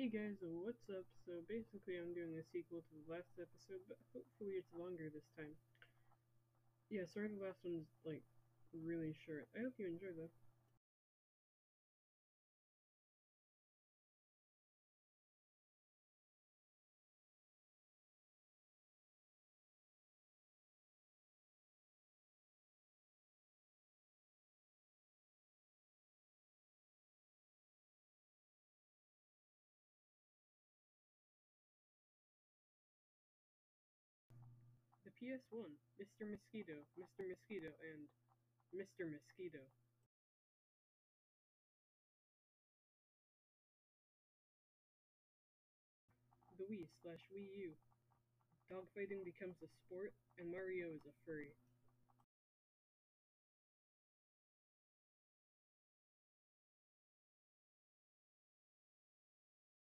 Hey guys, what's up? So basically I'm doing a sequel to the last episode, but hopefully it's longer this time. Yeah, sorry the last one's, like, really short. I hope you enjoy though. PS1, Mr. Mosquito, Mr. Mosquito, and Mr. Mosquito. The Wii slash Wii U. Dogfighting becomes a sport, and Mario is a furry.